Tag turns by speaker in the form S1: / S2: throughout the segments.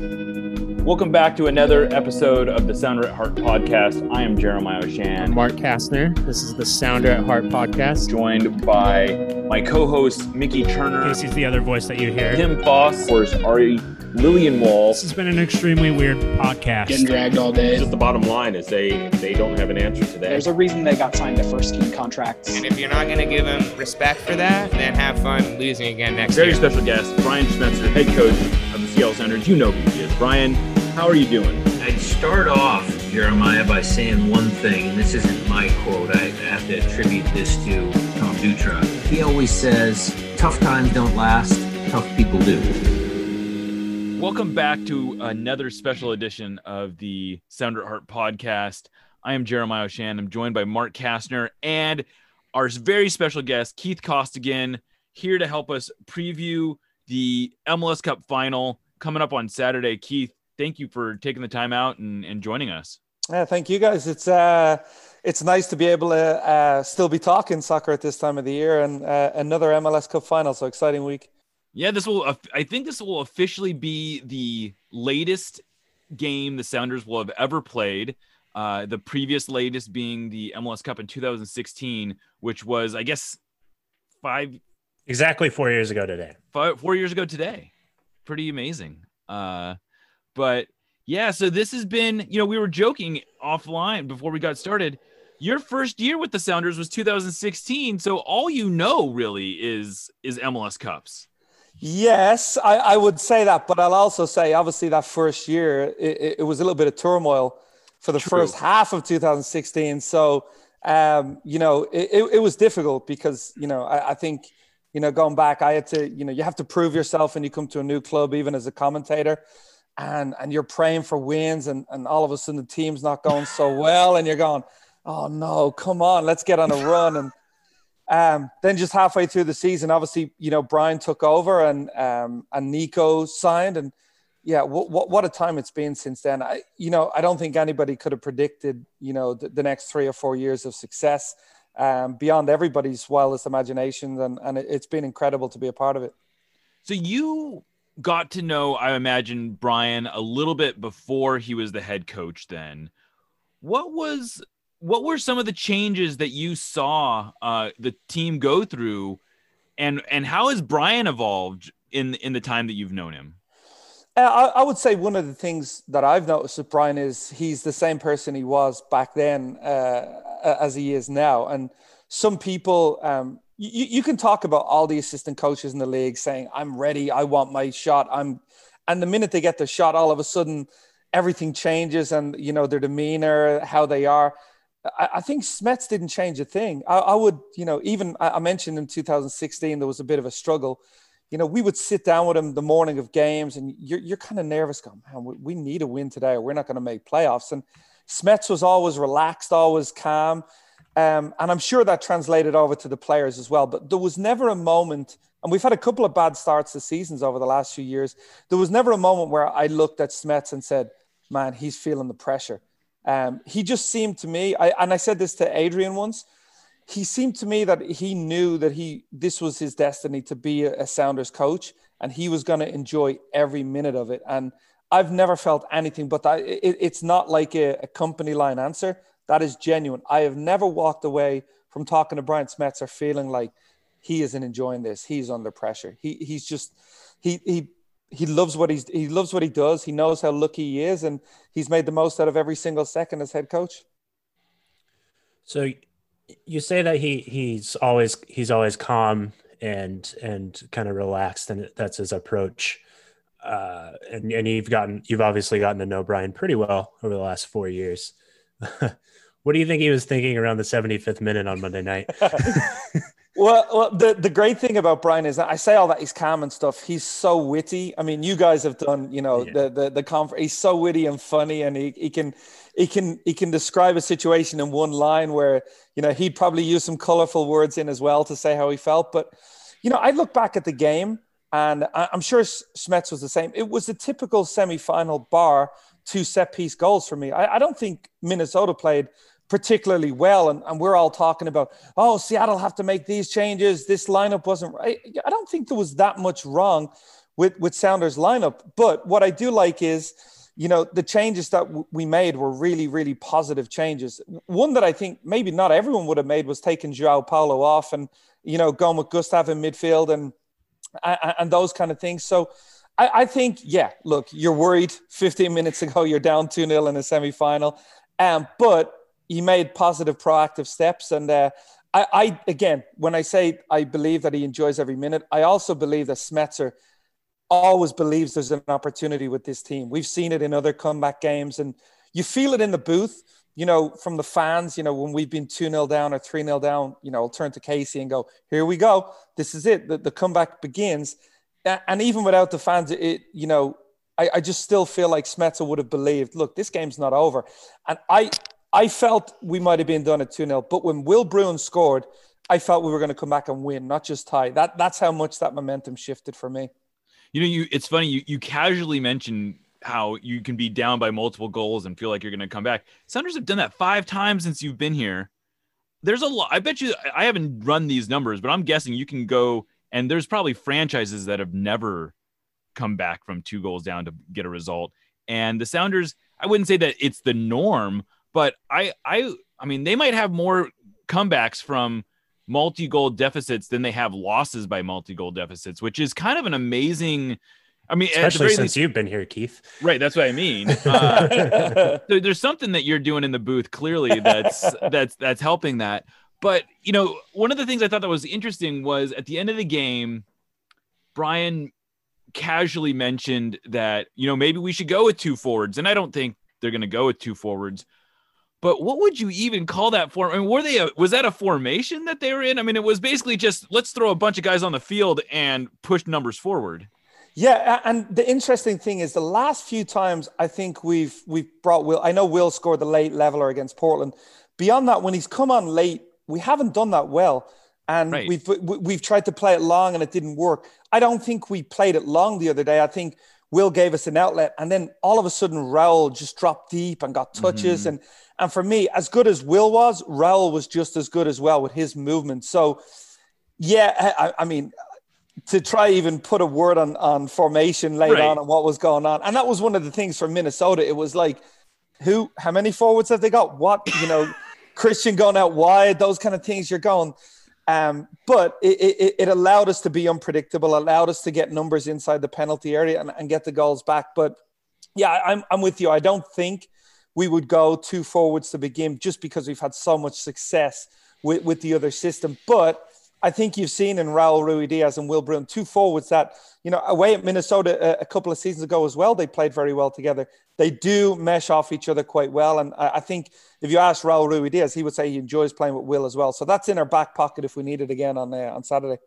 S1: Welcome back to another episode of the Sounder at Heart podcast. I am Jeremiah Oshan.
S2: I'm Mark Kastner. This is the Sounder at Heart podcast.
S1: Joined by my co-host Mickey Turner.
S2: Casey's the other voice that you hear.
S1: Tim Foss, of course, Ari Liljenwall.
S2: This has been an extremely weird podcast.
S3: Getting dragged all day.
S4: Just the bottom line is they they don't have an answer to that.
S3: There's a reason they got signed to first team contracts.
S5: And if you're not going to give them respect for that, then have fun losing again next
S1: Very
S5: year.
S1: special guest, Brian Schmetzer, head coach of the Seattle Sounders. You know who he is. Brian, how are you doing?
S6: I'd start off, Jeremiah, by saying one thing, and this isn't my quote. I have to attribute this to Tom Dutra. He always says, tough times don't last, tough people do.
S1: Welcome back to another special edition of the Sounder Heart podcast. I am Jeremiah Oshan. I'm joined by Mark Kastner and our very special guest, Keith Costigan, here to help us preview the MLS Cup final coming up on Saturday. Keith, thank you for taking the time out and, and joining us.
S7: Yeah, thank you guys. It's uh, it's nice to be able to uh, still be talking soccer at this time of the year and uh, another MLS Cup final. So exciting week.
S1: Yeah, this will. I think this will officially be the latest game the Sounders will have ever played. Uh, the previous latest being the MLS Cup in 2016, which was, I guess, five
S2: Exactly four years ago today.
S1: five, four years ago today. Pretty amazing. Uh, but yeah, so this has been, you know, we were joking offline before we got started. Your first year with the Sounders was 2016, so all you know really is is MLS Cups.
S7: Yes, I, I would say that, but I'll also say, obviously, that first year it, it was a little bit of turmoil for the
S1: True.
S7: first half of 2016. So, um, you know, it, it, it was difficult because you know I, I think you know going back, I had to you know you have to prove yourself when you come to a new club, even as a commentator. And, and you're praying for wins, and, and all of a sudden the team's not going so well, and you're going, oh no, come on, let's get on a run. And um, then just halfway through the season, obviously, you know, Brian took over and um, and Nico signed, and yeah, what, what what a time it's been since then. I, you know, I don't think anybody could have predicted, you know, the, the next three or four years of success um, beyond everybody's wildest imaginations, and and it, it's been incredible to be a part of it.
S1: So you got to know, I imagine, Brian a little bit before he was the head coach. Then, what was what were some of the changes that you saw uh, the team go through, and and how has Brian evolved in in the time that you've known him?
S7: Uh, I, I would say one of the things that I've noticed with Brian is he's the same person he was back then uh, as he is now. And some people, um, you, you can talk about all the assistant coaches in the league saying, I'm ready, I want my shot. I'm, and the minute they get their shot, all of a sudden everything changes and, you know, their demeanor, how they are. I, I think Smets didn't change a thing. I, I would, you know, even I mentioned in 2016 there was a bit of a struggle you know, we would sit down with him the morning of games, and you're you're kind of nervous, going, man, we, we need a win today, or we're not going to make playoffs. And Smets was always relaxed, always calm, um, and I'm sure that translated over to the players as well. But there was never a moment, and we've had a couple of bad starts to seasons over the last few years. There was never a moment where I looked at Smets and said, "Man, he's feeling the pressure." Um, he just seemed to me, I, and I said this to Adrian once he seemed to me that he knew that he this was his destiny to be a, a Sounders coach, and he was going to enjoy every minute of it. And I've never felt anything but that. It, it's not like a, a, company line answer. That is genuine. I have never walked away from talking to Brian Schmetzer feeling like he isn't enjoying this. He's under pressure. He he's just he he he loves what he's he loves what he does. He knows how lucky he is, and he's made the most out of every single second as head coach.
S2: So you say that he he's always he's always calm and and kind of relaxed and that's his approach. Uh and and you've gotten you've obviously gotten to know Brian pretty well over the last 4 years. What do you think he was thinking around the 75th minute on Monday night
S7: well, well the, the great thing about Brian is that I say all that he's calm and stuff. He's so witty. I mean, you guys have done, you know, yeah. the the the conference. He's so witty and funny, and he, he can he can he can describe a situation in one line where you know he'd probably use some colorful words in as well to say how he felt. But you know, I look back at the game, and I'm sure Smets was the same. It was a typical semi-final bar two set piece goals for me. I, I don't think Minnesota played particularly well. And, and we're all talking about, oh, Seattle have to make these changes. This lineup wasn't right. I don't think there was that much wrong with with Sounders lineup. But what I do like is, you know, the changes that w- we made were really, really positive changes. One that I think maybe not everyone would have made was taking Joao Paulo off and you know going with Gustav in midfield and and, those kind of things. So. I, I think, yeah, look, you're worried 15 minutes ago, you're down 2 0 in a semi final. Um, but he made positive, proactive steps. And uh, I, I, again, when I say I believe that he enjoys every minute, I also believe that Schmetzer always believes there's an opportunity with this team. We've seen it in other comeback games, and you feel it in the booth. You know, from the fans, you know, when we've been 2 0 down or 3 0 down, you know, I'll turn to Casey and go, Here we go. This is it. The, the comeback begins. And even without the fans, it, you know, I, I just still feel like Schmetzer would have believed, look, this game's not over. And I, I felt we might have been done at 2 0, but when Will Bruin scored, I felt we were going to come back and win, not just tie. That that's how much that momentum shifted for me.
S1: You know, you it's funny you you casually mention how you can be down by multiple goals and feel like you're going to come back. Sounders have done that five times since you've been here. There's a lot. I bet you. I haven't run these numbers, but I'm guessing you can go and there's probably franchises that have never come back from two goals down to get a result. And the Sounders, I wouldn't say that it's the norm, but I I I mean they might have more comebacks from multi-goal deficits than they have losses by multi-goal deficits, which is kind of an amazing. I mean,
S2: especially since least, you've been here, Keith.
S1: Right, that's what I mean. Uh, so there's something that you're doing in the booth clearly that's that's that's helping that. But you know, one of the things I thought that was interesting was at the end of the game, Brian casually mentioned that you know maybe we should go with two forwards, and I don't think they're going to go with two forwards. But what would you even call that form? I mean, were they a, was that a formation that they were in? I mean, it was basically just let's throw a bunch of guys on the field and push numbers forward.
S7: Yeah, and the interesting thing is the last few times I think we've we've brought Will. I know Will scored the late leveler against Portland. Beyond that, when he's come on late, we haven't done that well, and right. we've we've tried to play it long and it didn't work. I don't think we played it long the other day. I think Will gave us an outlet, and then all of a sudden Raul just dropped deep and got touches. Mm-hmm. And and for me, as good as Will was, Raul was just as good as well with his movement. So, yeah, I, I mean, to try even put a word on on formation late right. on and what was going on, and that was one of the things for Minnesota. It was like, who, how many forwards have they got? What, you know, Christian going out wide, those kind of things. You're going. Um, but it, it, it, allowed us to be unpredictable, allowed us to get numbers inside the penalty area and, and get the goals back. But yeah, I'm, I'm with you. I don't think we would go two forwards to begin just because we've had so much success with, with the other system. But I think you've seen in Raul Ruidiaz and Will Bruin two forwards that, you know, away at Minnesota a, a, couple of seasons ago as well, they played very well together. They do mesh off each other quite well. And I, I think if you ask Raul Ruidiaz, he would say he enjoys playing with Will as well. So that's in our back pocket if we need it again on uh, on Saturday.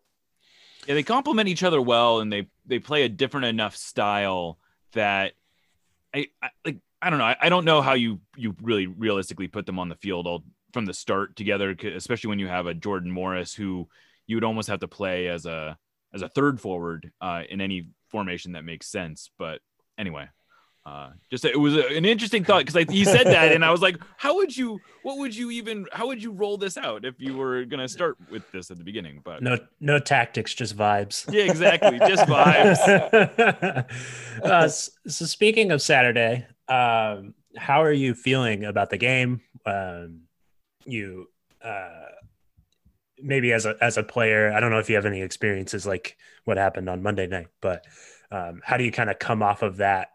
S1: Yeah, they complement each other well, and they they play a different enough style that I, I like. I don't know. I, I don't know how you you really realistically put them on the field all from the start together, especially when you have a Jordan Morris who you would almost have to play as a as a third forward uh, in any formation that makes sense. But anyway, uh, just it was an interesting thought because he said that and i was like how would you what would you even how would you roll this out if you were gonna start with this at the beginning? But
S2: no no tactics just vibes.
S1: Yeah exactly just vibes.
S2: Uh, so speaking of saturday um, how are you feeling about the game? Um, you uh, maybe as a as a player i don't know if you have any experiences like what happened on monday night but um, how do you kind of come off of that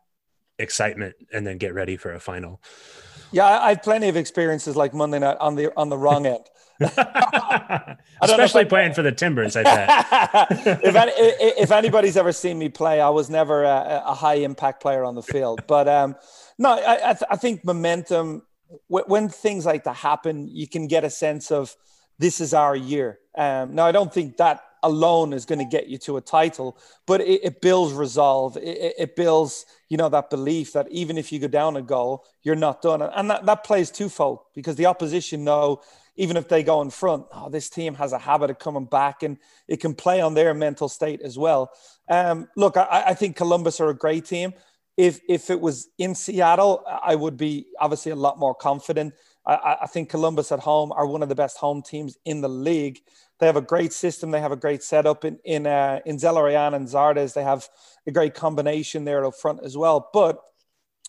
S2: excitement and then get ready for a final.
S7: Yeah, I have plenty of experiences like Monday night on the on the wrong end.
S2: Especially playing for the Timbers, I bet.
S7: if, any, if anybody's ever seen me play, I was never a, a high impact player on the field. But um, no, I, I, th- I think momentum. W- when things like that happen, you can get a sense of this is our year. Um, now, I don't think that alone is going to get you to a title, but it, it builds resolve. It, it, builds, you know, that belief that even if you go down a goal, you're not done. And that, that plays twofold because the opposition know, even if they go in front, oh, this team has a habit of coming back and it can play on their mental state as well. Um, look, I, I think Columbus are a great team. If, if it was in Seattle, I would be obviously a lot more confident. I, I think Columbus at home are one of the best home teams in the league. They have a great system. They have a great setup in in uh, in Zelarayan and Zardes. They have a great combination there up front as well. But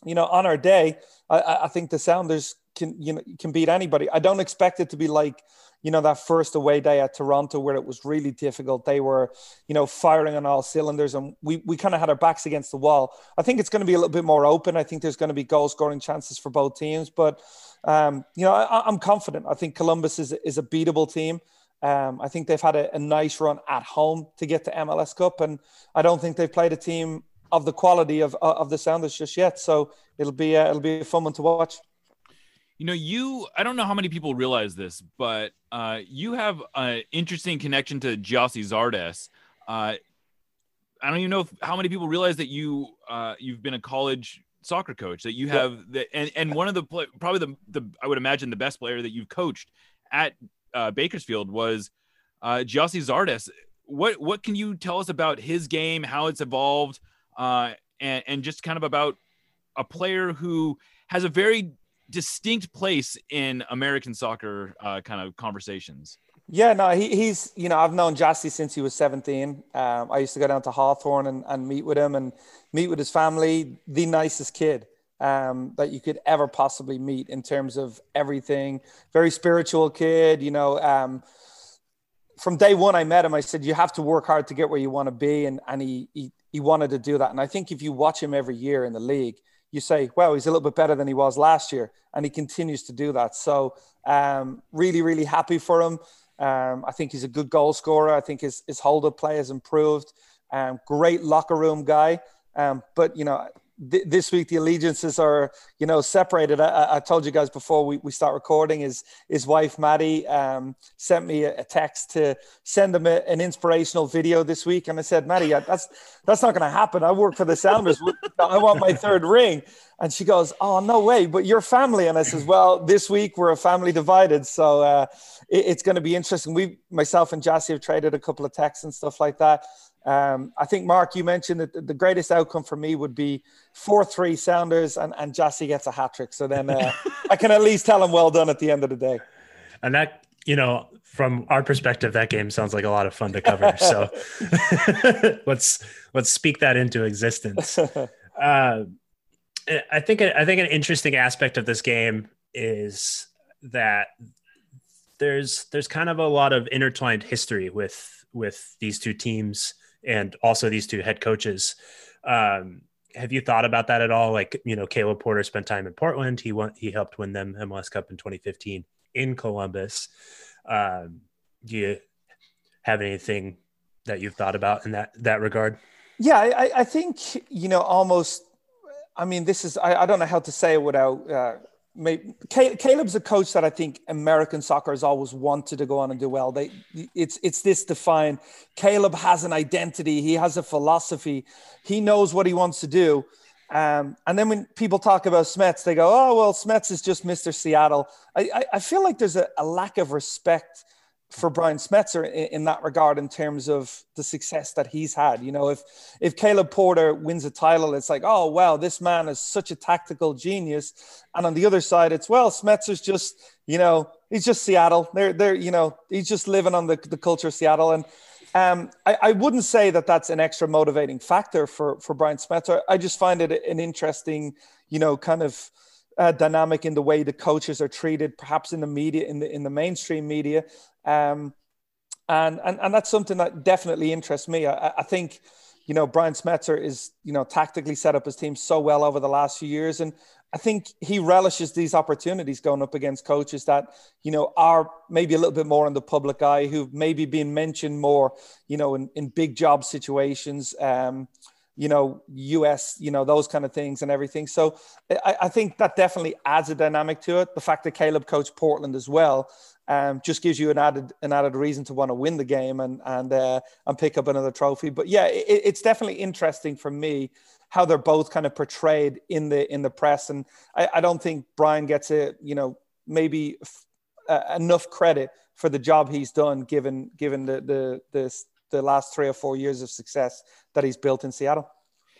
S7: you know, on our day, I, I think the Sounders can you know can beat anybody. I don't expect it to be like you know that first away day at Toronto where it was really difficult. They were you know firing on all cylinders, and we we kind of had our backs against the wall. I think it's going to be a little bit more open. I think there's going to be goal scoring chances for both teams, but um, you know I, am confident. I think Columbus is is a beatable team. Um, I think they've had a, a nice run at home to get to MLS Cup, and I don't think they've played a team of the quality of of the Sounders just yet. So it'll be uh, it'll be a fun one to watch.
S1: You know, you I don't know how many people realize this, but uh, you have an interesting connection to Gyasi Zardes. Uh, I don't even know if, how many people realize that you uh, you've been a college soccer coach that you have the and, and one of the play, probably the the I would imagine the best player that you've coached at uh, Bakersfield was uh, Gyasi Zardes. What what can you tell us about his game, how it's evolved, uh, and and just kind of about a player who has a very distinct place in American soccer uh, kind of conversations.
S7: Yeah, no, he, he's, you know, I've known Gyasi since he was 17. Um, I used to go down to Hawthorne and, and meet with him and meet with his family. The nicest kid um, that you could ever possibly meet in terms of everything. Very spiritual kid, you know. Um, from day one, I met him. I said, You have to work hard to get where you want to be. And, and he, he, he wanted to do that. And I think if you watch him every year in the league, you say, well, he's a little bit better than he was last year. And he continues to do that. So, um, really, really happy for him. Um, I think he's a good goal scorer. I think his, his hold up play has improved. Um, great locker room guy. Um, but, you know, th- this week the allegiances are you know separated. I, I, told you guys before we, we start recording. His his wife Maddie um, sent me a, a, text to send him a, an inspirational video this week, and I said, Maddie, that's that's not going to happen. I work for the Sounders. I want my third ring. And she goes, "Oh no way!" But your family, and I says, "Well, this week we're a family divided, so uh, it, it's going to be interesting." We, myself and Gyasi, have traded a couple of texts and stuff like that. Um, I think, Mark, you mentioned that the greatest outcome for me would be 4 3 Sounders and, and Gyasi gets a hat trick. So then uh, I can at least tell him well done at the end of the day.
S2: And that, you know, from our perspective, that game sounds like a lot of fun to cover. So let's let's speak that into existence. Uh, I think I think an interesting aspect of this game is that there's there's kind of a lot of intertwined history with with these two teams and also these two head coaches. Um, have you thought about that at all? Like, you know, Caleb Porter spent time in Portland. He won, he helped win them MLS Cup in 2015 in Columbus. Um, do you have anything that you've thought about in that that regard?
S7: Yeah, I, I think you know almost. I mean, this is I, I don't know how to say it without uh, maybe Caleb's a coach that I think American soccer has always wanted to go on and do well. They, it's it's this defined. Caleb has an identity. He has a philosophy. He knows what he wants to do. Um, and then when people talk about Smets, they go, "Oh well, Smets is just Mr. Seattle." I I, I feel like there's a, a lack of respect for Brian Schmetzer in, in, that regard in terms of the success that he's had. You know, if if Caleb Porter wins a title, it's like, oh wow, this man is such a tactical genius. And on the other side, it's well, Schmetzer's just, you know, he's just Seattle. They're they're, you know, he's just living on the, the culture of Seattle. And um, I, I wouldn't say that that's an extra motivating factor for for Brian Schmetzer. I just find it an interesting, you know, kind of uh, dynamic in the way the coaches are treated, perhaps in the media, in the in the mainstream media, um, and and and that's something that definitely interests me. I, I think, you know, Brian Schmetzer is you know tactically set up his team so well over the last few years, and I think he relishes these opportunities going up against coaches that you know are maybe a little bit more in the public eye, who've maybe been mentioned more, you know, in in big job situations. Um, you know, US, you know, those kind of things and everything. So I, I, think that definitely adds a dynamic to it. The fact that Caleb coached Portland as well um, just gives you an added an added reason to want to win the game and and uh, and pick up another trophy. But yeah, it, it's definitely interesting for me how they're both kind of portrayed in the in the press, and I, I don't think Brian gets it, you know maybe f- uh, enough credit for the job he's done given given the the the the last three or four years of success that he's built in Seattle.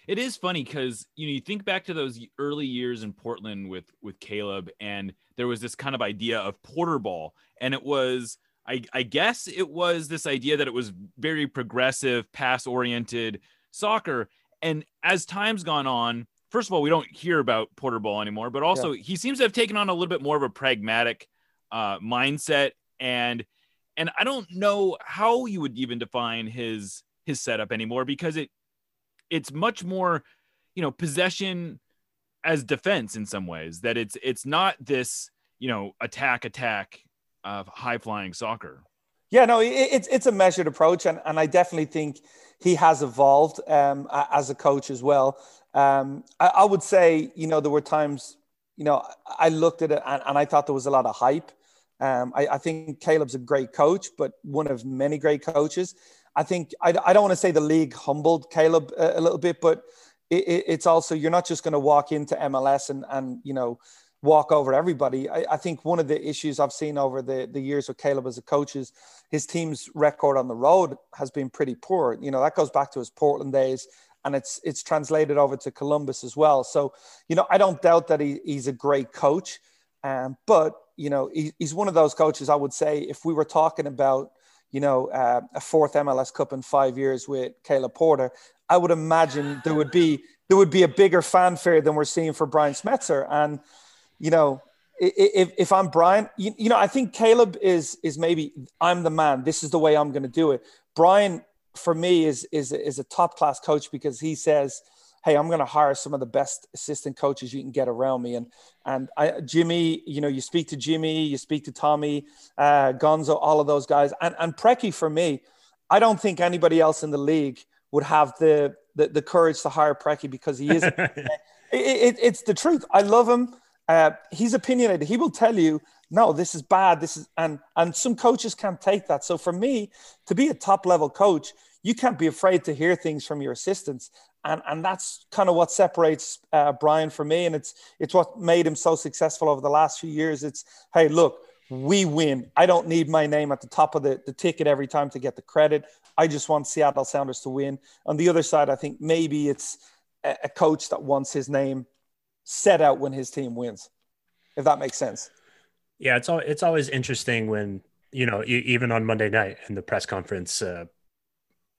S1: It is funny because you know you think back to those early years in Portland with with Caleb, and there was this kind of idea of porter ball, and it was I, I guess it was this idea that it was very progressive, pass oriented soccer. And as time's gone on, first of all, we don't hear about Porter Ball anymore, but also yeah. he seems to have taken on a little bit more of a pragmatic uh, mindset. And and I don't know how you would even define his his setup anymore because it it's much more, you know, possession as defense in some ways. That it's it's not this you know attack attack of high flying soccer.
S7: Yeah, no, it's it's a measured approach, and, and I definitely think he has evolved um, as a coach as well. Um, I, I, would say, you know, there were times, you know, I looked at it and, and I thought there was a lot of hype. Um, I, I, think Caleb's a great coach, but one of many great coaches. I think I, I don't want to say the league humbled Caleb a, a little bit, but it, it, it's also you're not just going to walk into MLS and and you know walk over everybody. I, I, think one of the issues I've seen over the, the years with Caleb as a coach is his team's record on the road has been pretty poor. You know, that goes back to his Portland days and it's it's translated over to Columbus as well. So, you know, I don't doubt that he, he's a great coach. Um, but, you know, he, he's one of those coaches I would say if we were talking about, you know, uh, a fourth MLS Cup in five years with Caleb Porter, I would imagine there would be there would be a bigger fanfare than we're seeing for Brian Schmetzer. And you know, if, if I'm Brian, you, you know, I think Caleb is is maybe I'm the man. This is the way I'm going to do it. Brian, for me, is is is a top class coach because he says, "Hey, I'm going to hire some of the best assistant coaches you can get around me." And and I, Jimmy, you know, you speak to Jimmy, you speak to Tommy, uh, Gonzo, all of those guys, and and Preki for me, I don't think anybody else in the league would have the the, the courage to hire Preki because he is. it, it, it's the truth. I love him. Uh, he's opinionated. He will tell you, no, this is bad. This is and and some coaches can't take that. So for me, to be a top level coach, you can't be afraid to hear things from your assistants. And, and that's kind of what separates uh, Brian from me. And it's, it's what made him so successful over the last few years. It's, hey, look, we win. I don't need my name at the top of the, the ticket every time to get the credit. I just want Seattle Sounders to win. On the other side, I think maybe it's a, a coach that wants his name set out when his team wins, if that makes sense.
S2: Yeah, it's all, it's always interesting when you know even on Monday night in the press conference, uh,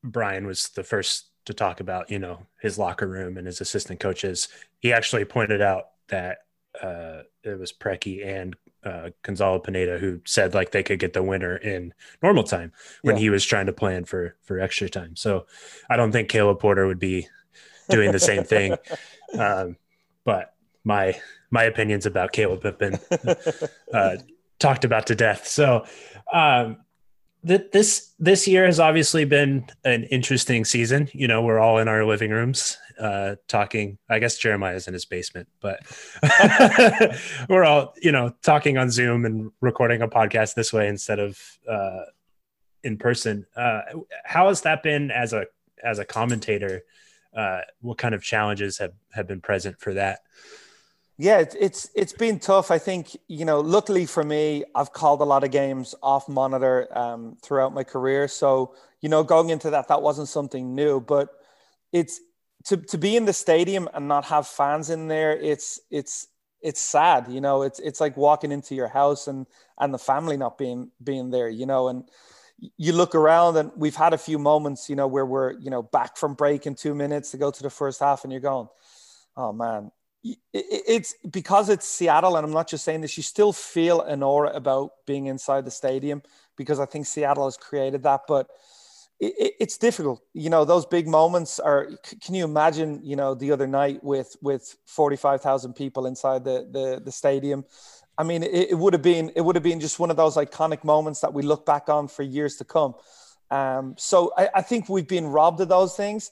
S2: Brian was the first to talk about you know his locker room and his assistant coaches. He actually pointed out that uh, it was Preki and uh, Gonzalo Pineda who said like they could get the winner in normal time when yeah. he was trying to plan for for extra time. So I don't think Caleb Porter would be doing the same thing. Um, but my my opinions about Caleb have been uh, talked about to death. So um, th- this this year has obviously been an interesting season. You know, we're all in our living rooms uh, talking. I guess Jeremiah's in his basement, but we're all you know talking on Zoom and recording a podcast this way instead of uh, in person. Uh, how has that been as a as a commentator? Uh, what kind of challenges have have been present for that?
S7: Yeah, it's, it's it's been tough. I think you know. Luckily for me, I've called a lot of games off monitor um, throughout my career. So you know, going into that, that wasn't something new. But it's to to be in the stadium and not have fans in there. It's it's it's sad. You know, it's it's like walking into your house and and the family not being being there. You know, and you look around and we've had a few moments. You know, where we're you know back from break in two minutes to go to the first half, and you're going, oh man it's because it's Seattle, and I'm not just saying this. You still feel an aura about being inside the stadium because I think Seattle has created that. But it's difficult, you know. Those big moments are. Can you imagine, you know, the other night with with 45,000 people inside the the, the stadium? I mean, it, would have been it would have been just one of those iconic moments that we look back on for years to come. Um, so I, I think we've been robbed of those things.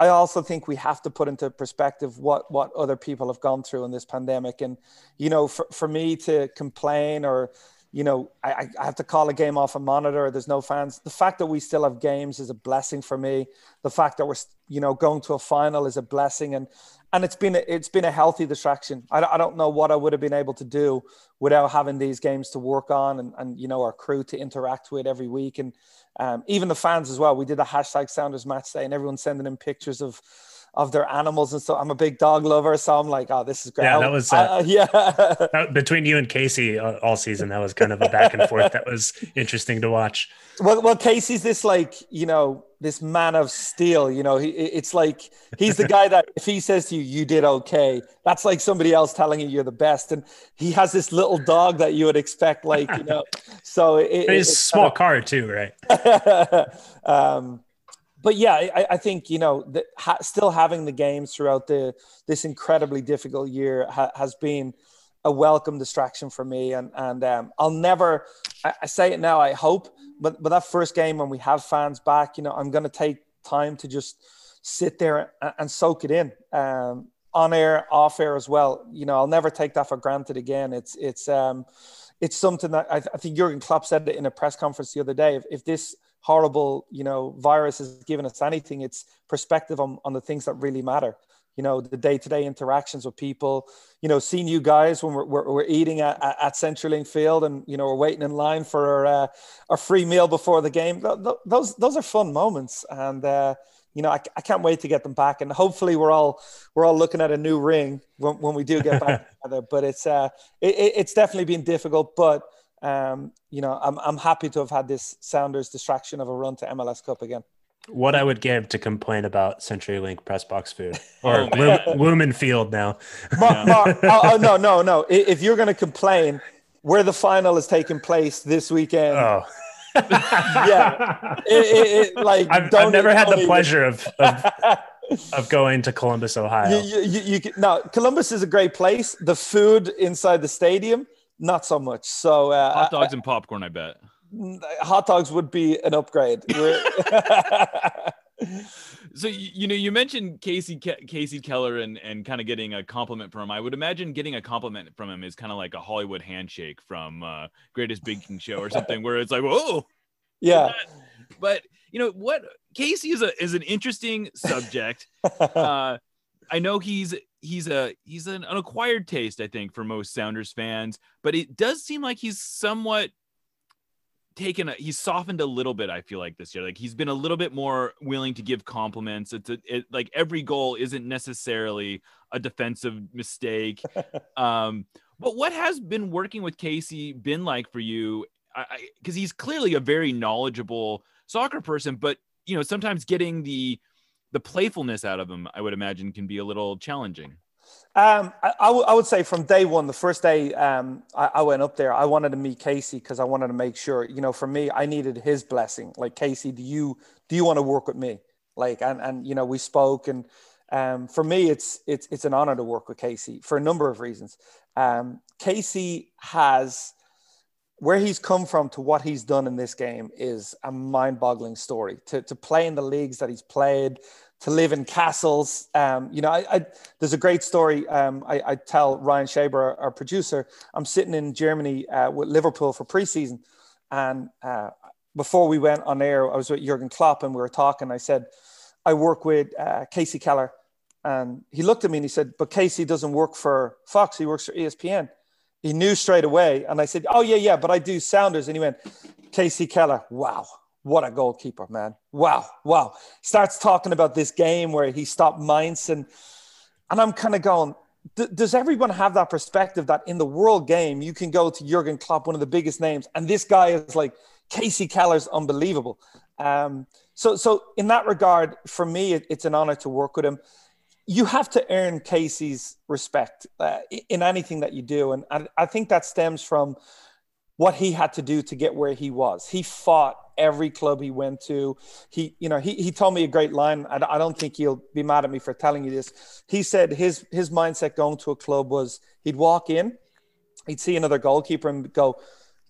S7: I also think we have to put into perspective what what other people have gone through in this pandemic, and you know, for, for me to complain or you know, I, I have to call a game off a monitor. There's no fans. The fact that we still have games is a blessing for me. The fact that we're, you know, going to a final is a blessing, and and it's been a, it's been a healthy distraction. I, I don't know what I would have been able to do without having these games to work on and and you know our crew to interact with every week and um, even the fans as well. We did a hashtag Sounders Match Day, and everyone's sending in pictures of of their animals and so I'm a big dog lover, so I'm like, oh, this is great.
S2: Yeah, that was, uh,
S7: uh, yeah.
S2: That- between you and Casey uh, all season, that was kind of a back and forth that was interesting to watch.
S7: well, well, Casey's this like you know this man of steel. You know, he it's like he's the guy that if he says to you, "You did okay," that's like somebody else telling you you're the best. And he has this little dog that you would expect, like you know. So it,
S2: It's a
S7: it's
S2: small car too, right?
S7: um, but yeah, I, I think you know that ha- still having the games throughout the this incredibly difficult year ha- has been a welcome distraction for me, and and um, I'll never. I, say it now. I hope, but but that first game when we have fans back, you know, I'm going to take time to just sit there and, and soak it in. Um, on air, off air as well. You know, I'll never take that for granted again. It's it's um, it's something that I, I think Jurgen Klopp said it in a press conference the other day. If, if this horrible, you know, virus has given us anything, it's perspective on, on the things that really matter. You know, the day-to-day interactions with people. You know, seeing you guys when we're, we're, we're eating at, at CenturyLink Field, and you know we're waiting in line for our, uh, our free meal before the game. Th- th- those those are fun moments, and uh, you know I, I can't wait to get them back. And hopefully we're all we're all looking at a new ring when, when we do get back together. But it's uh it- it's definitely been difficult, but um, you know, I'm I'm happy to have had this Sounders distraction of a run to MLS Cup again.
S2: What I would give to complain about CenturyLink press box food or
S1: Oh,
S2: Lumen Field now.
S7: Mar- Mar- oh, oh, no, no, no! If you're going to complain, where the final is taking place this weekend,
S2: Oh,
S7: yeah, it, it, it, like
S2: I've, I've never had the pleasure of, of of going to Columbus, Ohio.
S7: You, you, you, you, no, Columbus is a great place. The food inside the stadium, not so much. So uh,
S1: Hot dogs and popcorn, I bet.
S7: Hot dogs would be an upgrade.
S1: So you, know, you mentioned Casey Ke- Casey Keller and and kind of getting a compliment from him. I would imagine getting a compliment from him is kind of like a Hollywood handshake from uh, Great British Baking Show or something, where it's like, whoa.
S7: yeah.
S1: But you know what, Casey is a is an interesting subject. uh, I know he's he's a he's an, an acquired taste, I think, for most Sounders fans, but it does seem like he's somewhat taken a, he's softened a little bit i feel like this year. Like he's been a little bit more willing to give compliments. It's a, it, like every goal isn't necessarily a defensive mistake. Um but what has been working with casey been like for you? I because he's clearly a very knowledgeable soccer person but you know sometimes getting the the playfulness out of him i would imagine can be a little challenging
S7: Um, I, I would- would say from day one, the first day um, I, I went up there, I wanted to meet Casey because I wanted to make sure, you know, for me, I needed his blessing. Like, Casey, do you do you want to work with me? Like, and and you know, we spoke, and um, for me, it's it's it's an honor to work with Casey for a number of reasons. Um, Casey has where he's come from to what he's done in this game is a mind-boggling story. To to play in the leagues that he's played, to live in castles. Um, you know, I, I, there's a great story. Um, I, I tell Ryan Shaber, our, our producer, I'm sitting in Germany uh, with Liverpool for preseason, and uh, before we went on air, I was with Jurgen Klopp, and we were talking. I said, I work with uh, Casey Keller, and he looked at me and he said, "But Casey doesn't work for Fox. He works for ESPN." He knew straight away, and I said, "Oh yeah, yeah, but I do Sounders." And he went, "Casey Keller, wow." What a goalkeeper, man. Wow. Wow. Starts talking about this game where he stopped Mainz. And, and I'm kind of going, does everyone have that perspective that in the world game, you can go to Jurgen Klopp, one of the biggest names, and this guy is like, Casey Keller's unbelievable. Um, so, so in that regard, for me, it, it's an honor to work with him. You have to earn Casey's respect uh, in anything that you do. And, and I think that stems from what he had to do to get where he was. He fought every club he went to. He, you know, he, he told me a great line. I, I don't think he'll be mad at me for telling you this. He said his his mindset going to a club was he'd walk in, he'd see another goalkeeper and go,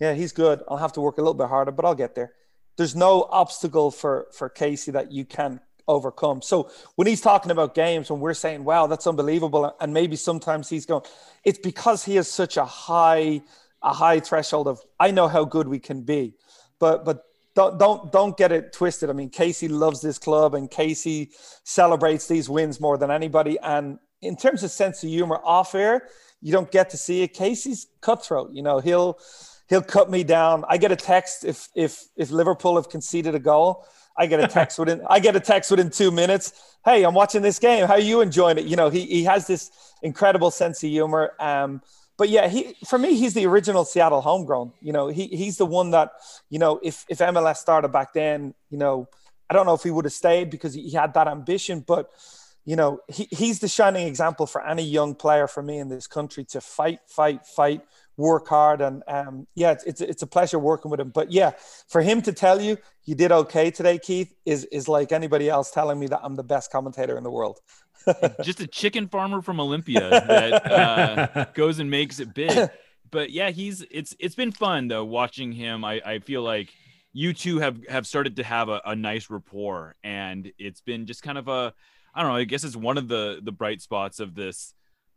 S7: "Yeah, he's good. I'll have to work a little bit harder, but I'll get there." There's no obstacle for for Casey that you can overcome. So when he's talking about games, when we're saying, "Wow, that's unbelievable," and maybe sometimes he's going, it's because he has such a high a high threshold of I know how good we can be, but but don't don't don't get it twisted. I mean, Casey loves this club, and Casey celebrates these wins more than anybody. And in terms of sense of humor, off air, you don't get to see it. Casey's cutthroat. You know, he'll he'll cut me down. I get a text if if if Liverpool have conceded a goal. I get a text within I get a text within two minutes. Hey, I'm watching this game. How are you enjoying it? You know, he he has this incredible sense of humor. Um, but yeah, he for me, he's the original Seattle homegrown. You know, he he's the one that, you know, if if MLS started back then, you know, I don't know if he would have stayed because he had that ambition, but you know, he, he's the shining example for any young player for me in this country to fight, fight, fight, work hard. And um, yeah, it's, it's, it's a pleasure working with him. But yeah, for him to tell you you did okay today, Keith, is, is like anybody else telling me that I'm the best commentator in the world.
S1: Just a chicken farmer from Olympia that uh, goes and makes it big. But yeah, he's it's it's been fun though watching him. I, I feel like you two have have started to have a, a nice rapport, and it's been just kind of a I don't know. I guess it's one of the the bright spots of this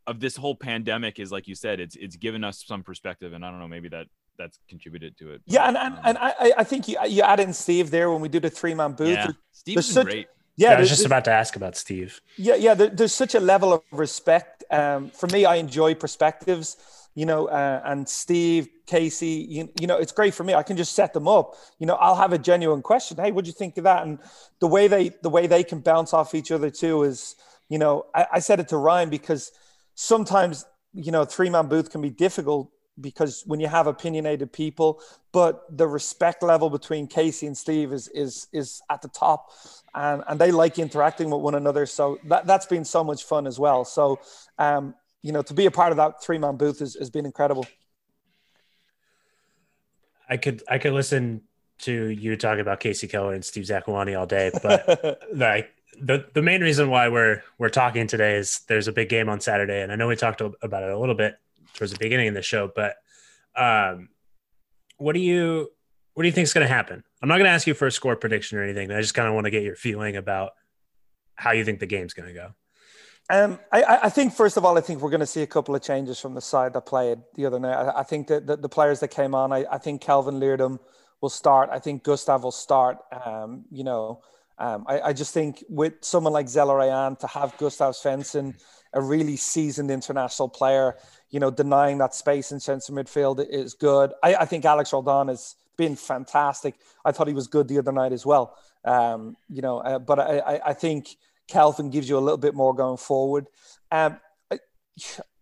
S1: of this whole pandemic is like you said, it's it's given us some perspective, and I don't know, maybe that that's contributed to it.
S7: Yeah, and and, um, and I I think you you add in Steve there when we do the three man booth.
S1: Yeah, Steve's such, great.
S2: Yeah, yeah, I was just about to ask about Steve.
S7: Yeah, yeah. There, there's such a level of respect. Um, for me, I enjoy perspectives you know, uh, and Steve, Casey, you, you know, it's great for me. I can just set them up. You know, I'll have a genuine question. Hey, what do you think of that? And the way they the way they can bounce off each other too is, you know, I, I said it to Ryan because sometimes you know three man booth can be difficult because when you have opinionated people, but the respect level between Casey and Steve is is is at the top, and and they like interacting with one another. So that that's been so much fun as well. So um, you know, to be a part of that three man booth has, has been incredible.
S2: I could I could listen to you talk about Casey Keller and Steve Zakuani all day, but like the the main reason why we're we're talking today is there's a big game on Saturday, and I know we talked about it a little bit towards the beginning of the show, but um, what do you what do you think is going to happen? I'm not going to ask you for a score prediction or anything. I just kind of want to get your feeling about how you think the game's going to go.
S7: Um, I, I, think first of all, I think we're going to see a couple of changes from the side that played the other night. I, I think that the, the, players that came on, I, I, think Kelvin Leerdam will start. I think Gustav will start. Um, you know, um, I, just think with someone like Zelarayán to have Gustav Svensson, a really seasoned international player, you know, denying that space in centre midfield is good. I, think Alex Roldan has been fantastic. I thought he was good the other night as well. Um, you know, uh, but I, I think Kelvin gives you a little bit more going forward. Um, I,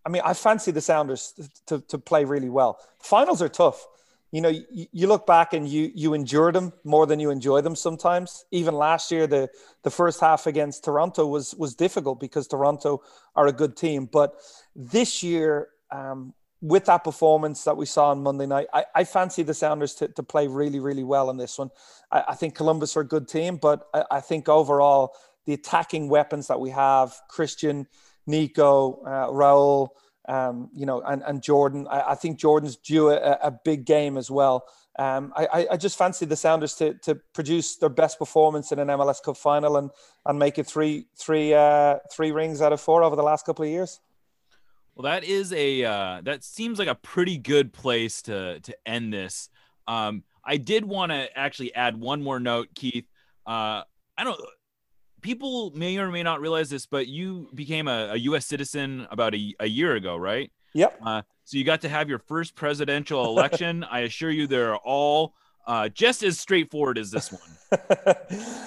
S7: I, mean, I fancy the Sounders to, to play really well. Finals are tough. You know, you, you, look back and you you endure them more than you enjoy them sometimes. Even last year, the the first half against Toronto was was difficult because Toronto are a good team. But this year, um, with that performance that we saw on Monday night, I, I fancy the Sounders to, to play really, really well in this one. I, I think Columbus are a good team, but I, I think overall the attacking weapons that we have, Christian, Nico, uh, Raul, um, you know, and, and Jordan. I, I think Jordan's due a, a, big game as well. Um, I, I just fancy the Sounders to, to produce their best performance in an MLS Cup final and, and make it three, three, uh, three rings out of four over the last couple of years.
S1: Well, that is a uh, that seems like a pretty good place to to end this. Um, I did want to actually add one more note, Keith. Uh, I don't people may or may not realize this, but you became a, a U.S. citizen about a, a year ago, right?
S7: Yep.
S1: Uh, so you got to have your first presidential election. I assure you, they're all uh, just as straightforward as this one.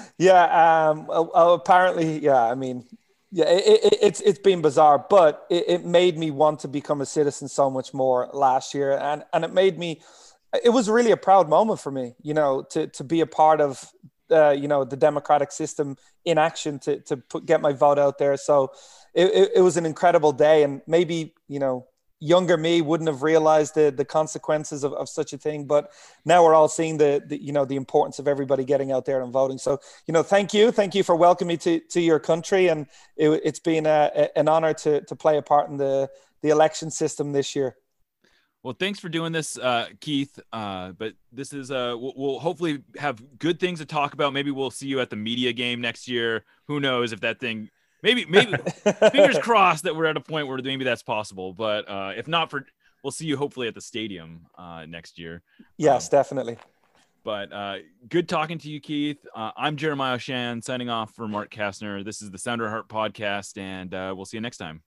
S7: yeah. Um, uh, apparently, yeah. I mean, yeah, it, it, it's it's been bizarre, but it, it made me want to become a citizen so much more last year, and and it made me. It was really a proud moment for me, you know, to to be a part of uh, you know the democratic system in action to to put, get my vote out there. So it, it, it, was an incredible day, and maybe you know younger me wouldn't have realized the the consequences of, of such a thing. But now we're all seeing the, the you know the importance of everybody getting out there and voting. So you know, thank you, thank you for welcoming me to to your country, and it, has been a, a, an honor to to play a part in the the election system this year.
S1: Well, thanks for doing this, uh, Keith. Uh, but this is uh, we'll, we'll, hopefully have good things to talk about. Maybe we'll see you at the media game next year. Who knows if that thing? Maybe, maybe. fingers crossed that we're at a point where maybe that's possible. But uh, if not, for we'll see you hopefully at the stadium uh, next year.
S7: Yes, um, definitely.
S1: But uh, good talking to you, Keith. Uh, I'm Jeremiah Oshan signing off for Mark Kastner. This is the Sounder Heart podcast, and uh, we'll see you next time.